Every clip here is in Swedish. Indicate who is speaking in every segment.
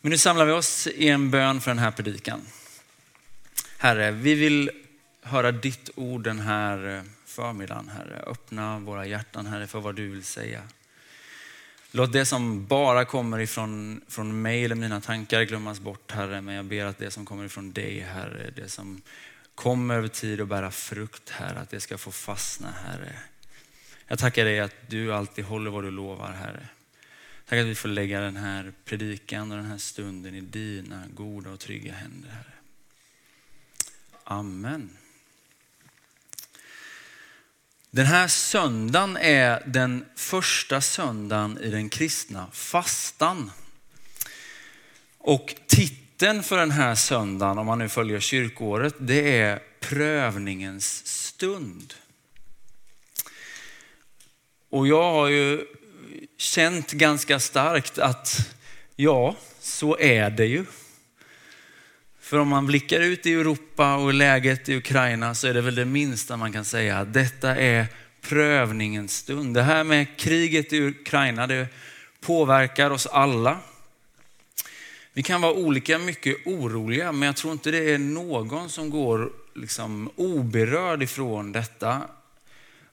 Speaker 1: Men nu samlar vi oss i en bön för den här predikan. Herre, vi vill höra ditt ord den här förmiddagen, Herre. Öppna våra hjärtan, Herre, för vad du vill säga. Låt det som bara kommer ifrån från mig eller mina tankar glömmas bort, Herre. Men jag ber att det som kommer ifrån dig, Herre, det som kommer över tid att bära frukt, Herre, att det ska få fastna, Herre. Jag tackar dig att du alltid håller vad du lovar, Herre. Tack att vi får lägga den här predikan och den här stunden i dina goda och trygga händer, Herre. Amen. Den här söndagen är den första söndagen i den kristna fastan. Och titeln för den här söndagen, om man nu följer kyrkåret, det är prövningens stund. Och jag har ju känt ganska starkt att ja, så är det ju. För om man blickar ut i Europa och läget i Ukraina så är det väl det minsta man kan säga att detta är prövningens stund. Det här med kriget i Ukraina, det påverkar oss alla. Vi kan vara olika mycket oroliga, men jag tror inte det är någon som går liksom oberörd ifrån detta.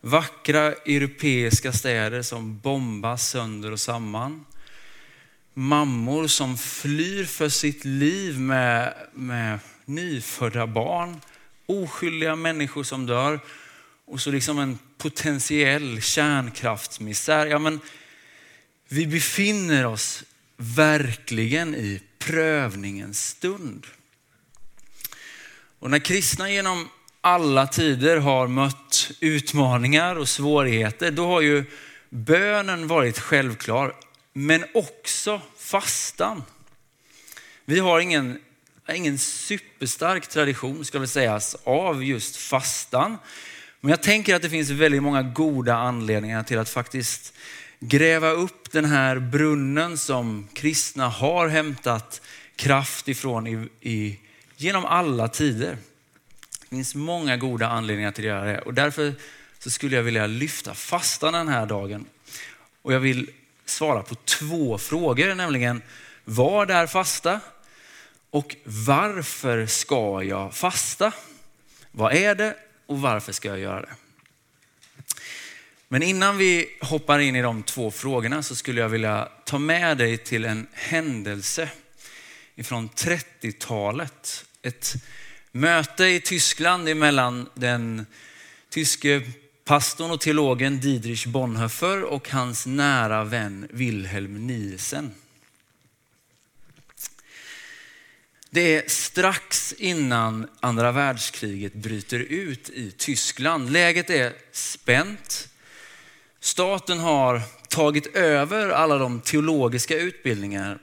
Speaker 1: Vackra europeiska städer som bombas sönder och samman. Mammor som flyr för sitt liv med, med nyfödda barn. Oskyldiga människor som dör. Och så liksom en potentiell kärnkraftsmisär. Ja, men vi befinner oss verkligen i prövningens stund. Och när kristna genom alla tider har mött utmaningar och svårigheter, då har ju bönen varit självklar, men också fastan. Vi har ingen, ingen superstark tradition, ska väl sägas, av just fastan. Men jag tänker att det finns väldigt många goda anledningar till att faktiskt gräva upp den här brunnen som kristna har hämtat kraft ifrån i, i, genom alla tider. Det finns många goda anledningar till att göra det och därför så skulle jag vilja lyfta fastan den här dagen. Och jag vill svara på två frågor, nämligen vad är fasta? Och varför ska jag fasta? Vad är det och varför ska jag göra det? Men innan vi hoppar in i de två frågorna så skulle jag vilja ta med dig till en händelse ifrån 30-talet. Ett möte i Tyskland mellan den tyske pastorn och teologen Diedrich Bonhoeffer och hans nära vän Wilhelm Nielsen. Det är strax innan andra världskriget bryter ut i Tyskland. Läget är spänt. Staten har tagit över alla de teologiska utbildningarna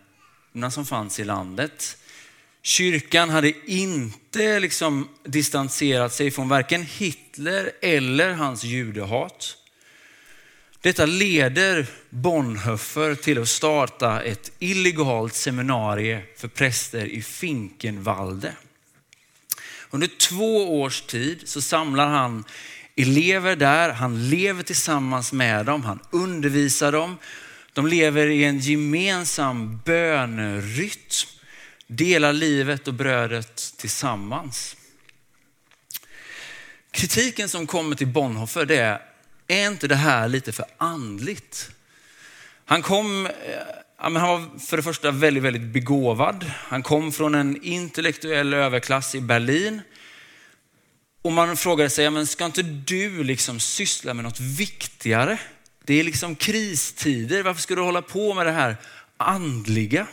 Speaker 1: som fanns i landet. Kyrkan hade inte liksom distanserat sig från varken Hitler eller hans judehat. Detta leder Bonhoeffer till att starta ett illegalt seminarium för präster i Finkenwalde. Under två års tid så samlar han elever där, han lever tillsammans med dem, han undervisar dem. De lever i en gemensam bönerytm delar livet och brödet tillsammans. Kritiken som kommer till Bonhoeffer det är, är inte det här lite för andligt? Han kom, eh, han var för det första väldigt, väldigt begåvad. Han kom från en intellektuell överklass i Berlin. Och man frågar sig, men ska inte du liksom syssla med något viktigare? Det är liksom kristider, varför ska du hålla på med det här andliga?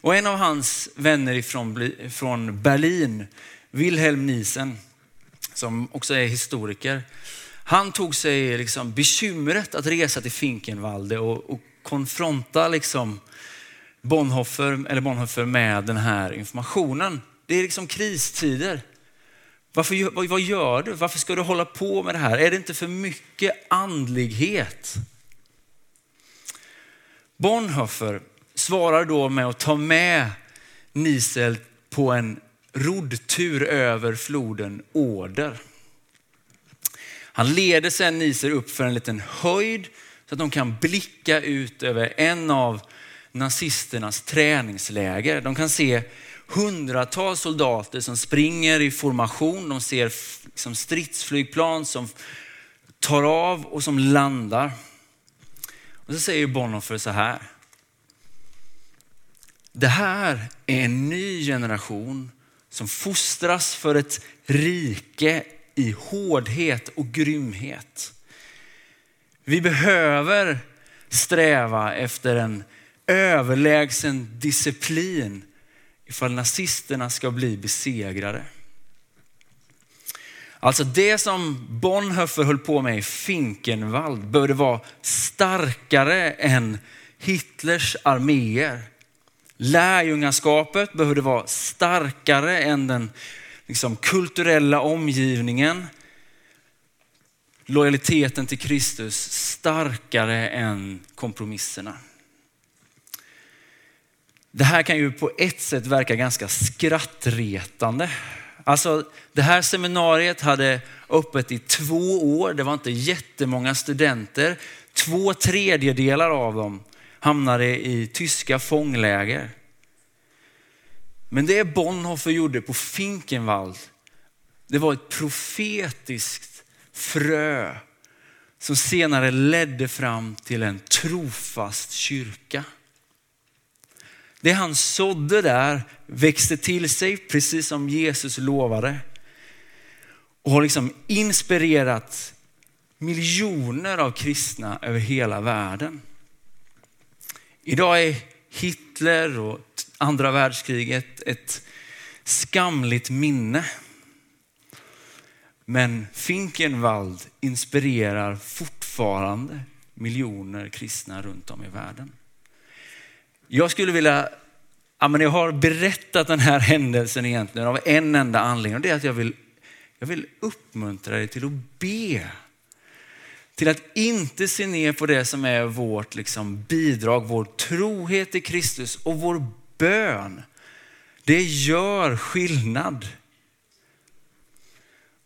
Speaker 1: Och en av hans vänner ifrån, från Berlin, Wilhelm Niesen, som också är historiker, han tog sig liksom bekymret att resa till Finkenwalde och, och konfronta liksom Bonhoeffer, eller Bonhoeffer med den här informationen. Det är liksom kristider. Varför, vad, vad gör du? Varför ska du hålla på med det här? Är det inte för mycket andlighet? Bonhoeffer svarar då med att ta med Nisel på en roddtur över floden Åder. Han leder sedan Nisel upp för en liten höjd så att de kan blicka ut över en av nazisternas träningsläger. De kan se hundratals soldater som springer i formation. De ser liksom stridsflygplan som tar av och som landar. Och så säger Bonhoeffer så här. Det här är en ny generation som fostras för ett rike i hårdhet och grymhet. Vi behöver sträva efter en överlägsen disciplin ifall nazisterna ska bli besegrade. Alltså det som Bonhoeffer höll på med i Finkenwald började vara starkare än Hitlers arméer. Lärjungaskapet behövde vara starkare än den liksom, kulturella omgivningen. Lojaliteten till Kristus starkare än kompromisserna. Det här kan ju på ett sätt verka ganska skrattretande. Alltså det här seminariet hade öppet i två år. Det var inte jättemånga studenter. Två tredjedelar av dem hamnade i tyska fångläger. Men det Bonhoeffer gjorde på Finkenwald, det var ett profetiskt frö som senare ledde fram till en trofast kyrka. Det han sådde där växte till sig precis som Jesus lovade och har liksom inspirerat miljoner av kristna över hela världen. Idag är Hitler och andra världskriget ett skamligt minne. Men Finkenwald inspirerar fortfarande miljoner kristna runt om i världen. Jag skulle vilja, ja, men jag har berättat den här händelsen egentligen av en enda anledning och det är att jag vill, jag vill uppmuntra dig till att be. Till att inte se ner på det som är vårt liksom, bidrag, vår trohet i Kristus och vår bön. Det gör skillnad.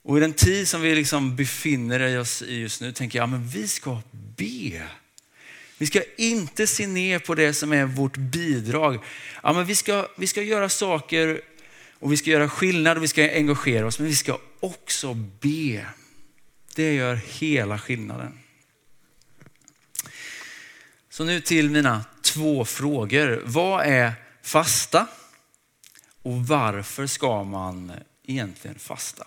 Speaker 1: Och i den tid som vi liksom befinner oss i just nu tänker jag, men vi ska be. Vi ska inte se ner på det som är vårt bidrag. Ja, men vi, ska, vi ska göra saker och vi ska göra skillnad och vi ska engagera oss, men vi ska också be. Det gör hela skillnaden. Så nu till mina två frågor. Vad är fasta? Och varför ska man egentligen fasta?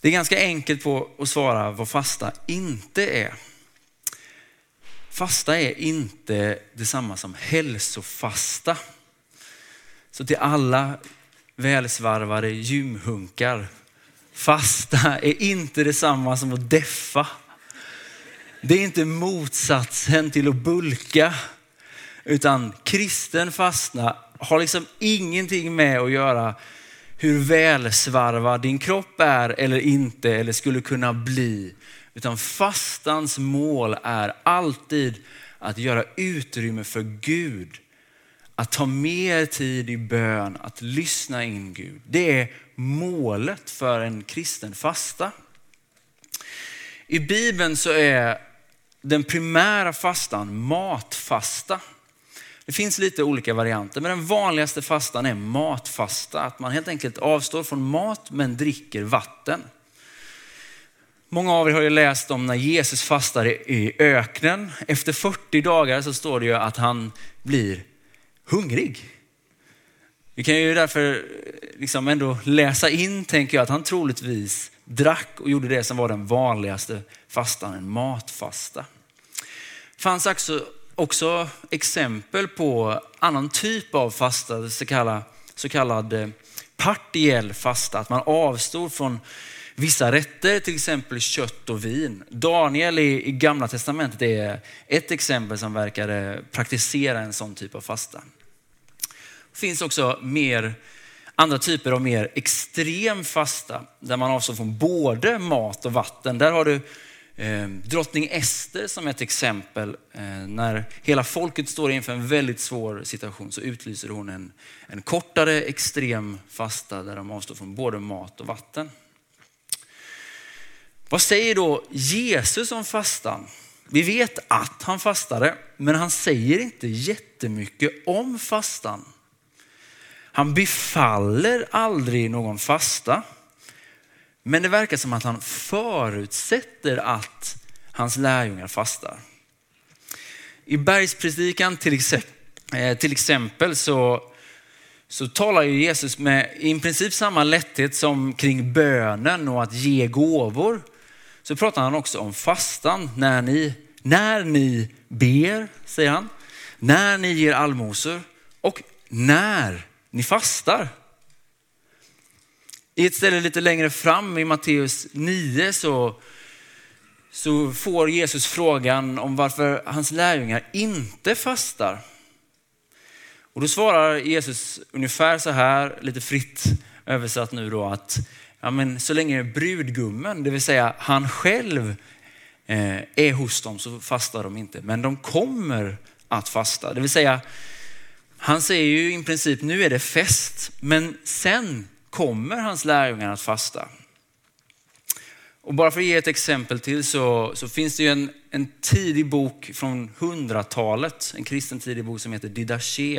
Speaker 1: Det är ganska enkelt på att svara vad fasta inte är. Fasta är inte detsamma som hälsofasta. Så till alla välsvarvade gymhunkar, fasta är inte detsamma som att deffa. Det är inte motsatsen till att bulka, utan kristen fasta har liksom ingenting med att göra hur välsvarvad din kropp är eller inte eller skulle kunna bli. Utan fastans mål är alltid att göra utrymme för Gud. Att ta mer tid i bön, att lyssna in Gud. Det är målet för en kristen fasta. I Bibeln så är den primära fastan matfasta. Det finns lite olika varianter, men den vanligaste fastan är matfasta. Att man helt enkelt avstår från mat men dricker vatten. Många av er har ju läst om när Jesus fastar i öknen. Efter 40 dagar så står det ju att han blir hungrig. Vi kan ju därför eh, liksom ändå läsa in, tänker jag, att han troligtvis drack och gjorde det som var den vanligaste fastan, en matfasta. Det fanns också, också exempel på annan typ av fasta, så kallad, så kallad partiell fasta, att man avstår från vissa rätter, till exempel kött och vin. Daniel i, i gamla testamentet är ett exempel som verkade praktisera en sån typ av fasta. Det finns också mer, andra typer av mer extrem fasta där man avstår från både mat och vatten. Där har du eh, drottning Ester som ett exempel. Eh, när hela folket står inför en väldigt svår situation så utlyser hon en, en kortare extrem fasta där de avstår från både mat och vatten. Vad säger då Jesus om fastan? Vi vet att han fastade, men han säger inte jättemycket om fastan. Han befaller aldrig någon fasta. Men det verkar som att han förutsätter att hans lärjungar fastar. I bergspredikan till exempel, eh, till exempel så, så talar ju Jesus med i princip samma lätthet som kring bönen och att ge gåvor. Så pratar han också om fastan när ni, när ni ber, säger han, när ni ger allmosor och när ni fastar. I ett ställe lite längre fram i Matteus 9 så, så får Jesus frågan om varför hans lärjungar inte fastar. Och då svarar Jesus ungefär så här, lite fritt översatt nu då, att ja, men så länge brudgummen, det vill säga han själv, eh, är hos dem så fastar de inte. Men de kommer att fasta. Det vill säga, han säger ju i princip nu är det fest, men sen kommer hans lärjungar att fasta. Och bara för att ge ett exempel till så, så finns det ju en, en tidig bok från 100-talet, en kristen tidig bok som heter Didache,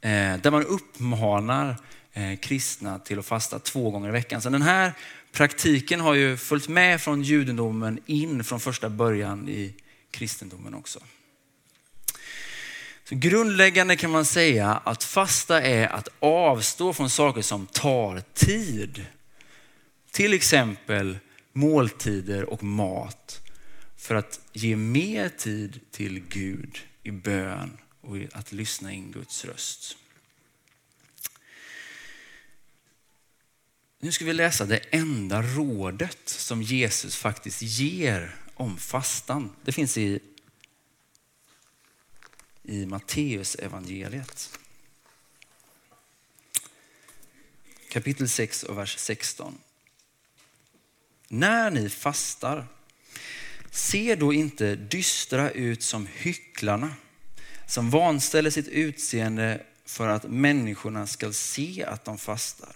Speaker 1: eh, där man uppmanar eh, kristna till att fasta två gånger i veckan. Så den här praktiken har ju följt med från judendomen in från första början i kristendomen också. Så grundläggande kan man säga att fasta är att avstå från saker som tar tid. Till exempel måltider och mat för att ge mer tid till Gud i bön och att lyssna in Guds röst. Nu ska vi läsa det enda rådet som Jesus faktiskt ger om fastan. Det finns i i Matteus evangeliet. Kapitel 6 och vers 16. När ni fastar, se då inte dystra ut som hycklarna som vanställer sitt utseende för att människorna ska se att de fastar.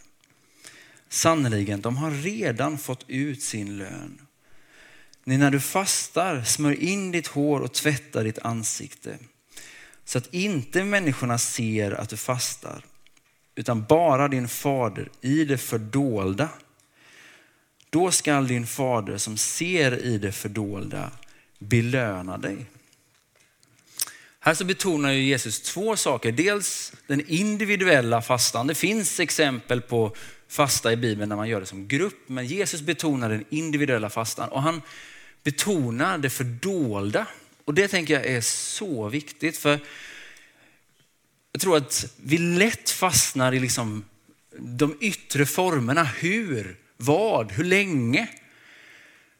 Speaker 1: Sannerligen, de har redan fått ut sin lön. Ni när du fastar, smör in ditt hår och tvätta ditt ansikte så att inte människorna ser att du fastar, utan bara din fader i det fördolda. Då skall din fader som ser i det fördolda belöna dig. Här så betonar ju Jesus två saker. Dels den individuella fastan. Det finns exempel på fasta i Bibeln när man gör det som grupp, men Jesus betonar den individuella fastan och han betonar det fördolda. Och det tänker jag är så viktigt för jag tror att vi lätt fastnar i liksom de yttre formerna. Hur, vad, hur länge?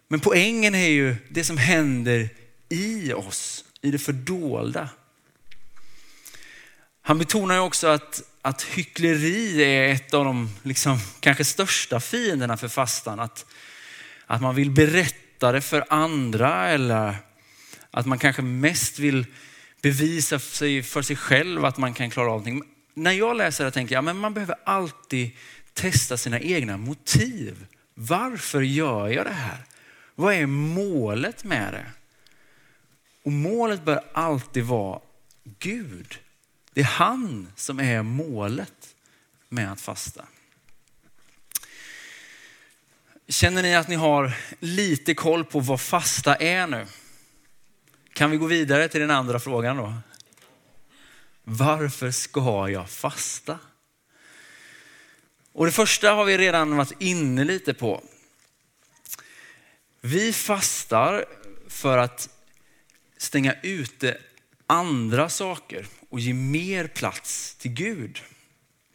Speaker 1: Men poängen är ju det som händer i oss, i det fördolda. Han betonar ju också att, att hyckleri är ett av de liksom, kanske största fienderna för fastan. Att, att man vill berätta det för andra eller att man kanske mest vill bevisa sig för sig själv att man kan klara av någonting. När jag läser det tänker jag att man behöver alltid testa sina egna motiv. Varför gör jag det här? Vad är målet med det? Och målet bör alltid vara Gud. Det är han som är målet med att fasta. Känner ni att ni har lite koll på vad fasta är nu? Kan vi gå vidare till den andra frågan då? Varför ska jag fasta? Och det första har vi redan varit inne lite på. Vi fastar för att stänga ute andra saker och ge mer plats till Gud.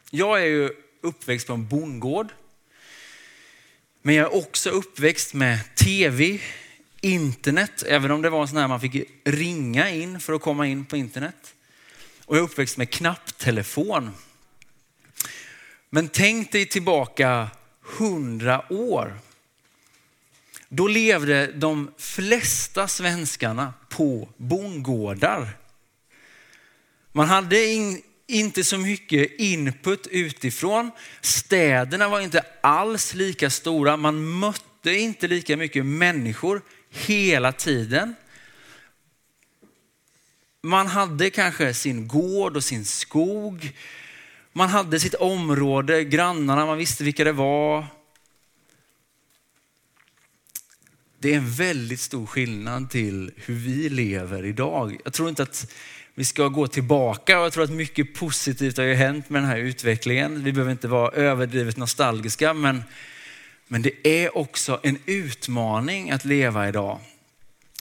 Speaker 1: Jag är ju uppväxt på en bondgård. Men jag är också uppväxt med tv, internet, även om det var en sån här man fick ringa in för att komma in på internet. Och jag är uppväxt med knapptelefon. Men tänk dig tillbaka hundra år. Då levde de flesta svenskarna på bondgårdar. Man hade in, inte så mycket input utifrån. Städerna var inte alls lika stora. Man mötte inte lika mycket människor hela tiden. man hade kanske sin gård och sin skog. Man hade sitt område, grannarna, man visste vilka det var. Det är en väldigt stor skillnad till hur vi lever idag. Jag tror inte att vi ska gå tillbaka och jag tror att mycket positivt har ju hänt med den här utvecklingen. Vi behöver inte vara överdrivet nostalgiska, men, men det är också en utmaning att leva idag.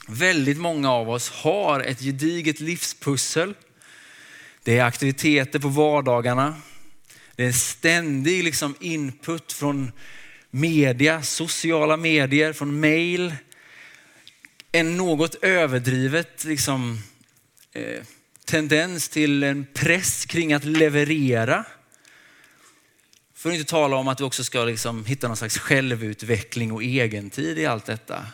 Speaker 1: Väldigt många av oss har ett gediget livspussel. Det är aktiviteter på vardagarna. Det är ständig liksom input från media, sociala medier, från mail. En något överdrivet liksom, eh, tendens till en press kring att leverera. För att inte tala om att vi också ska liksom hitta någon slags självutveckling och egentid i allt detta.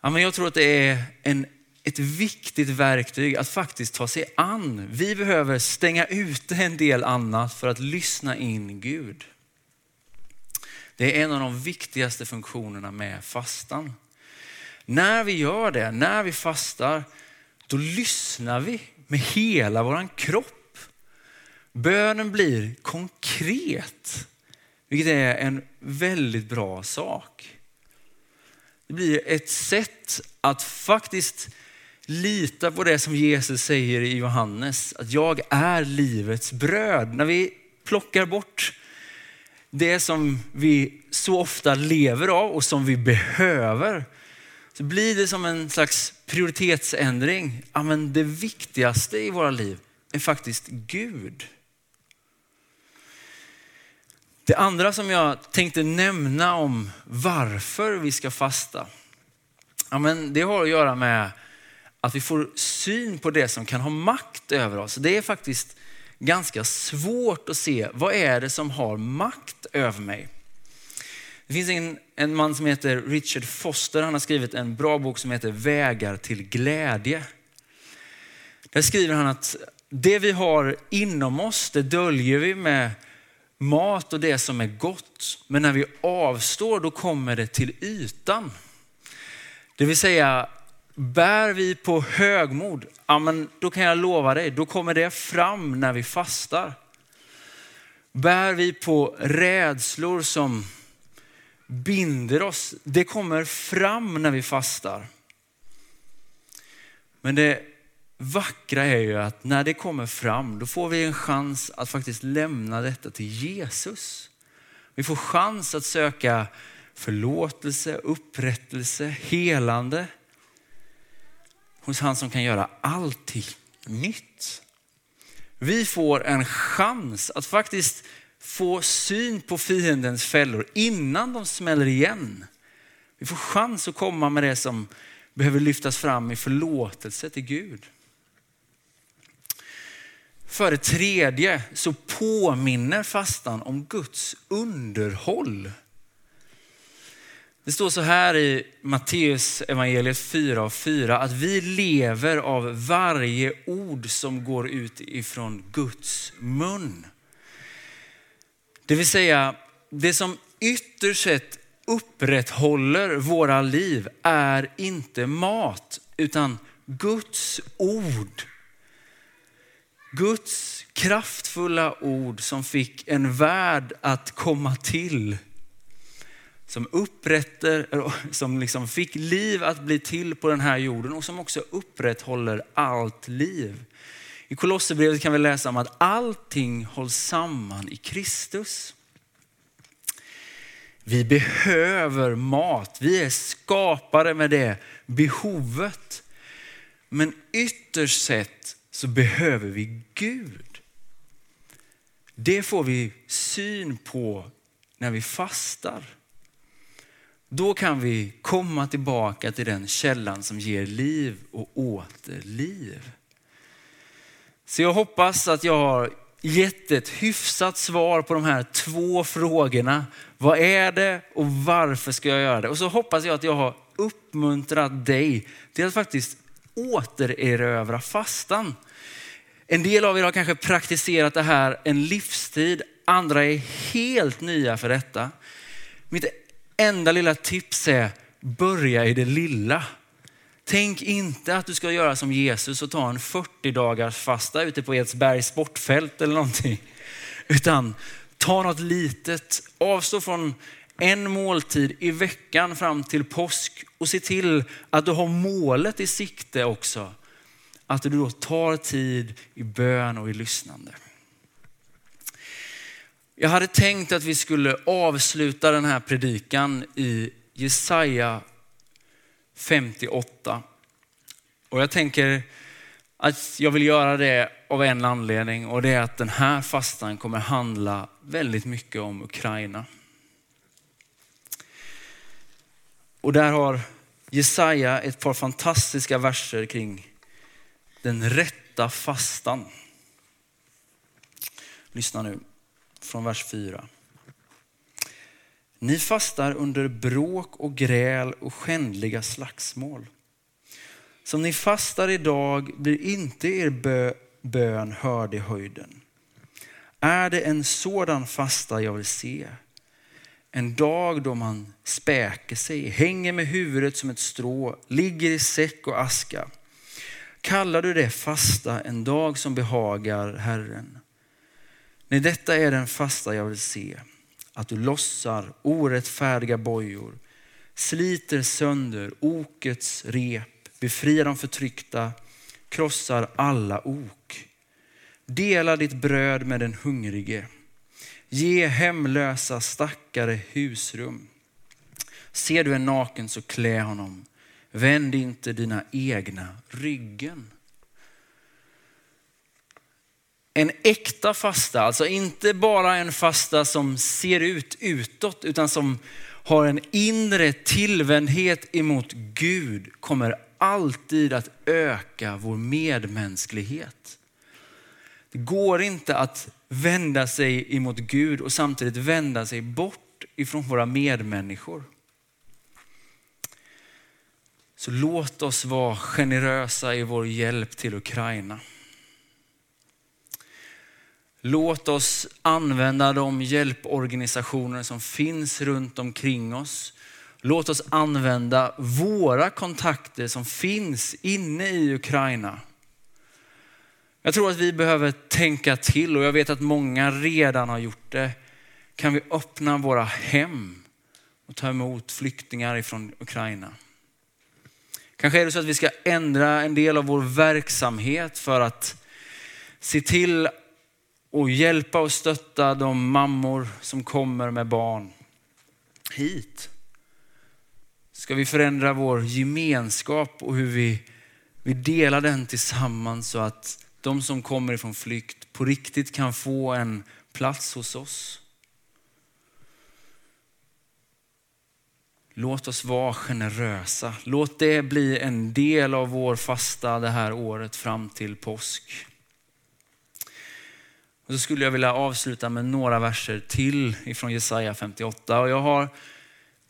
Speaker 1: Ja, men jag tror att det är en, ett viktigt verktyg att faktiskt ta sig an. Vi behöver stänga ute en del annat för att lyssna in Gud. Det är en av de viktigaste funktionerna med fastan. När vi gör det, när vi fastar, då lyssnar vi med hela vår kropp. Bönen blir konkret, vilket är en väldigt bra sak. Det blir ett sätt att faktiskt lita på det som Jesus säger i Johannes, att jag är livets bröd. När vi plockar bort det som vi så ofta lever av och som vi behöver, så blir det som en slags prioritetsändring. Ja, men det viktigaste i våra liv är faktiskt Gud. Det andra som jag tänkte nämna om varför vi ska fasta, ja, men det har att göra med att vi får syn på det som kan ha makt över oss. Det är faktiskt ganska svårt att se vad är det som har makt över mig. Det finns en, en man som heter Richard Foster, han har skrivit en bra bok som heter Vägar till glädje. Där skriver han att det vi har inom oss, det döljer vi med mat och det som är gott. Men när vi avstår, då kommer det till ytan. Det vill säga, bär vi på högmod, ja, men då kan jag lova dig, då kommer det fram när vi fastar. Bär vi på rädslor som binder oss, det kommer fram när vi fastar. Men det vackra är ju att när det kommer fram, då får vi en chans att faktiskt lämna detta till Jesus. Vi får chans att söka förlåtelse, upprättelse, helande hos han som kan göra allting nytt. Vi får en chans att faktiskt få syn på fiendens fällor innan de smäller igen. Vi får chans att komma med det som behöver lyftas fram i förlåtelse till Gud. För det tredje så påminner fastan om Guds underhåll. Det står så här i Matteus evangeliet 4 och 4 att vi lever av varje ord som går ut ifrån Guds mun. Det vill säga, det som ytterst sett upprätthåller våra liv är inte mat utan Guds ord Guds kraftfulla ord som fick en värld att komma till. Som upprätter, som liksom fick liv att bli till på den här jorden och som också upprätthåller allt liv. I Kolosserbrevet kan vi läsa om att allting hålls samman i Kristus. Vi behöver mat. Vi är skapade med det behovet. Men ytterst sett så behöver vi Gud. Det får vi syn på när vi fastar. Då kan vi komma tillbaka till den källan som ger liv och åter liv. Så jag hoppas att jag har gett ett hyfsat svar på de här två frågorna. Vad är det och varför ska jag göra det? Och så hoppas jag att jag har uppmuntrat dig till att faktiskt återerövra fastan. En del av er har kanske praktiserat det här en livstid, andra är helt nya för detta. Mitt enda lilla tips är börja i det lilla. Tänk inte att du ska göra som Jesus och ta en 40 dagars fasta ute på Edsbergs sportfält eller någonting. Utan ta något litet, avstå från en måltid i veckan fram till påsk och se till att du har målet i sikte också. Att du då tar tid i bön och i lyssnande. Jag hade tänkt att vi skulle avsluta den här predikan i Jesaja 58. Och jag tänker att jag vill göra det av en anledning och det är att den här fastan kommer handla väldigt mycket om Ukraina. Och där har Jesaja ett par fantastiska verser kring den rätta fastan. Lyssna nu från vers 4. Ni fastar under bråk och gräl och skändliga slagsmål. Som ni fastar idag blir inte er bön hörd i höjden. Är det en sådan fasta jag vill se? En dag då man späker sig, hänger med huvudet som ett strå, ligger i säck och aska. Kallar du det fasta en dag som behagar Herren? Nej, detta är den fasta jag vill se. Att du lossar orättfärdiga bojor, sliter sönder okets rep, befriar de förtryckta, krossar alla ok. Dela ditt bröd med den hungrige. Ge hemlösa stackare husrum. Ser du en naken så klä honom. Vänd inte dina egna ryggen. En äkta fasta, alltså inte bara en fasta som ser ut utåt utan som har en inre tillvändhet emot Gud kommer alltid att öka vår medmänsklighet. Det går inte att vända sig emot Gud och samtidigt vända sig bort ifrån våra medmänniskor. Så låt oss vara generösa i vår hjälp till Ukraina. Låt oss använda de hjälporganisationer som finns runt omkring oss. Låt oss använda våra kontakter som finns inne i Ukraina. Jag tror att vi behöver tänka till och jag vet att många redan har gjort det. Kan vi öppna våra hem och ta emot flyktingar ifrån Ukraina? Kanske är det så att vi ska ändra en del av vår verksamhet för att se till och hjälpa och stötta de mammor som kommer med barn hit. Ska vi förändra vår gemenskap och hur vi, vi delar den tillsammans så att de som kommer ifrån flykt på riktigt kan få en plats hos oss. Låt oss vara generösa. Låt det bli en del av vår fasta det här året fram till påsk. Och så skulle jag vilja avsluta med några verser till ifrån Jesaja 58. Och jag har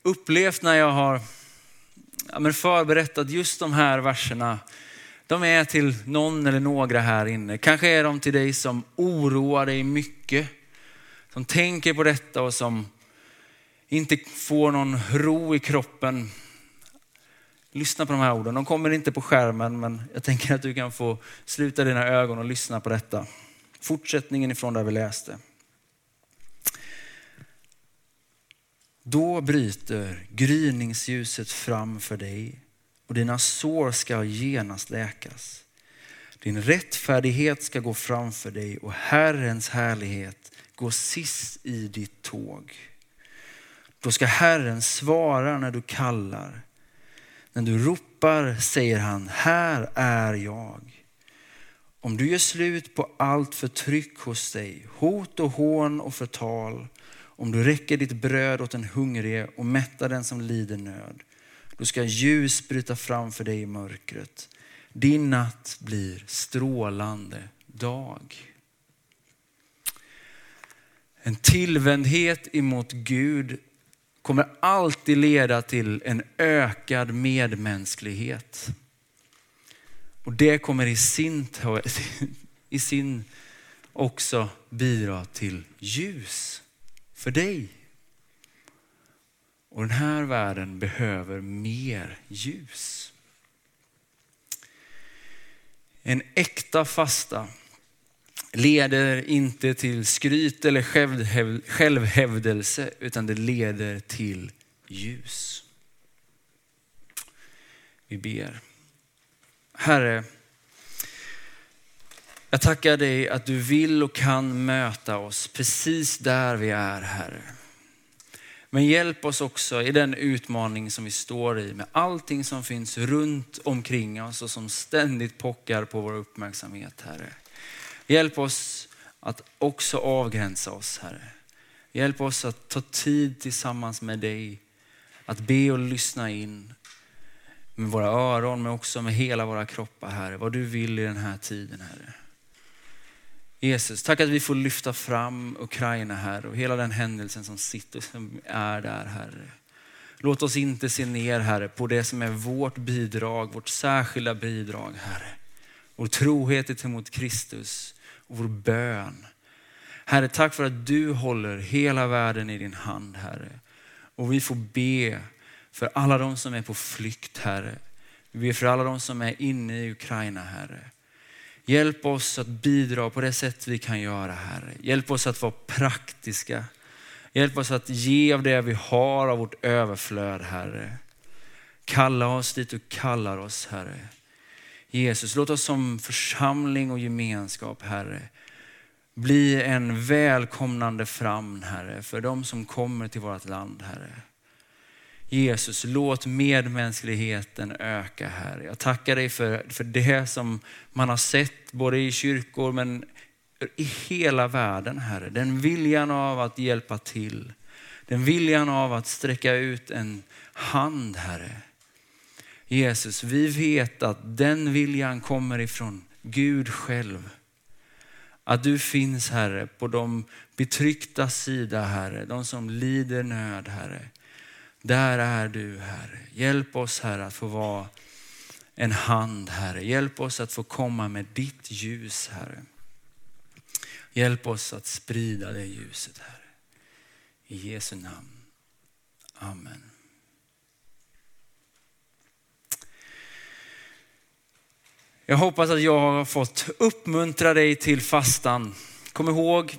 Speaker 1: upplevt när jag har förberett att just de här verserna, de är till någon eller några här inne. Kanske är de till dig som oroar dig mycket, som tänker på detta och som inte får någon ro i kroppen. Lyssna på de här orden. De kommer inte på skärmen, men jag tänker att du kan få sluta dina ögon och lyssna på detta. Fortsättningen ifrån där vi läste. Då bryter gryningsljuset fram för dig och dina sår ska genast läkas. Din rättfärdighet ska gå framför dig och Herrens härlighet gå sist i ditt tåg. Då ska Herren svara när du kallar. När du ropar säger han, här är jag. Om du gör slut på allt förtryck hos dig, hot och hån och förtal, om du räcker ditt bröd åt den hungrige och mättar den som lider nöd, då ska ljus bryta fram för dig i mörkret. Din natt blir strålande dag. En tillvändhet emot Gud kommer alltid leda till en ökad medmänsklighet. Och det kommer i sin, i sin också bidra till ljus för dig. Och den här världen behöver mer ljus. En äkta fasta leder inte till skryt eller självhävdelse utan det leder till ljus. Vi ber. Herre, jag tackar dig att du vill och kan möta oss precis där vi är Herre. Men hjälp oss också i den utmaning som vi står i med allting som finns runt omkring oss och som ständigt pockar på vår uppmärksamhet Herre. Hjälp oss att också avgränsa oss Herre. Hjälp oss att ta tid tillsammans med dig, att be och lyssna in med våra öron men också med hela våra kroppar Herre. Vad du vill i den här tiden Herre. Jesus, tack att vi får lyfta fram Ukraina här och hela den händelsen som sitter, som är där Herre. Låt oss inte se ner Herre på det som är vårt bidrag, vårt särskilda bidrag Herre. Vår trohet mot Kristus och vår bön. Herre, tack för att du håller hela världen i din hand Herre. Och vi får be för alla de som är på flykt Herre. Vi ber för alla de som är inne i Ukraina Herre. Hjälp oss att bidra på det sätt vi kan göra Herre. Hjälp oss att vara praktiska. Hjälp oss att ge av det vi har av vårt överflöd Herre. Kalla oss dit du kallar oss Herre. Jesus, låt oss som församling och gemenskap Herre bli en välkomnande famn Herre för de som kommer till vårt land Herre. Jesus, låt medmänskligheten öka här. Jag tackar dig för, för det som man har sett både i kyrkor men i hela världen, Herre. Den viljan av att hjälpa till. Den viljan av att sträcka ut en hand, Herre. Jesus, vi vet att den viljan kommer ifrån Gud själv. Att du finns, Herre, på de betryckta sida, Herre. De som lider nöd, Herre. Där är du Herre. Hjälp oss Herre att få vara en hand Herre. Hjälp oss att få komma med ditt ljus Herre. Hjälp oss att sprida det ljuset Herre. I Jesu namn. Amen. Jag hoppas att jag har fått uppmuntra dig till fastan. Kom ihåg,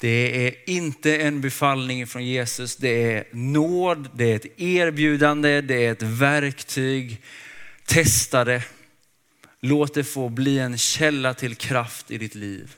Speaker 1: det är inte en befallning från Jesus, det är nåd, det är ett erbjudande, det är ett verktyg. Testa det. Låt det få bli en källa till kraft i ditt liv.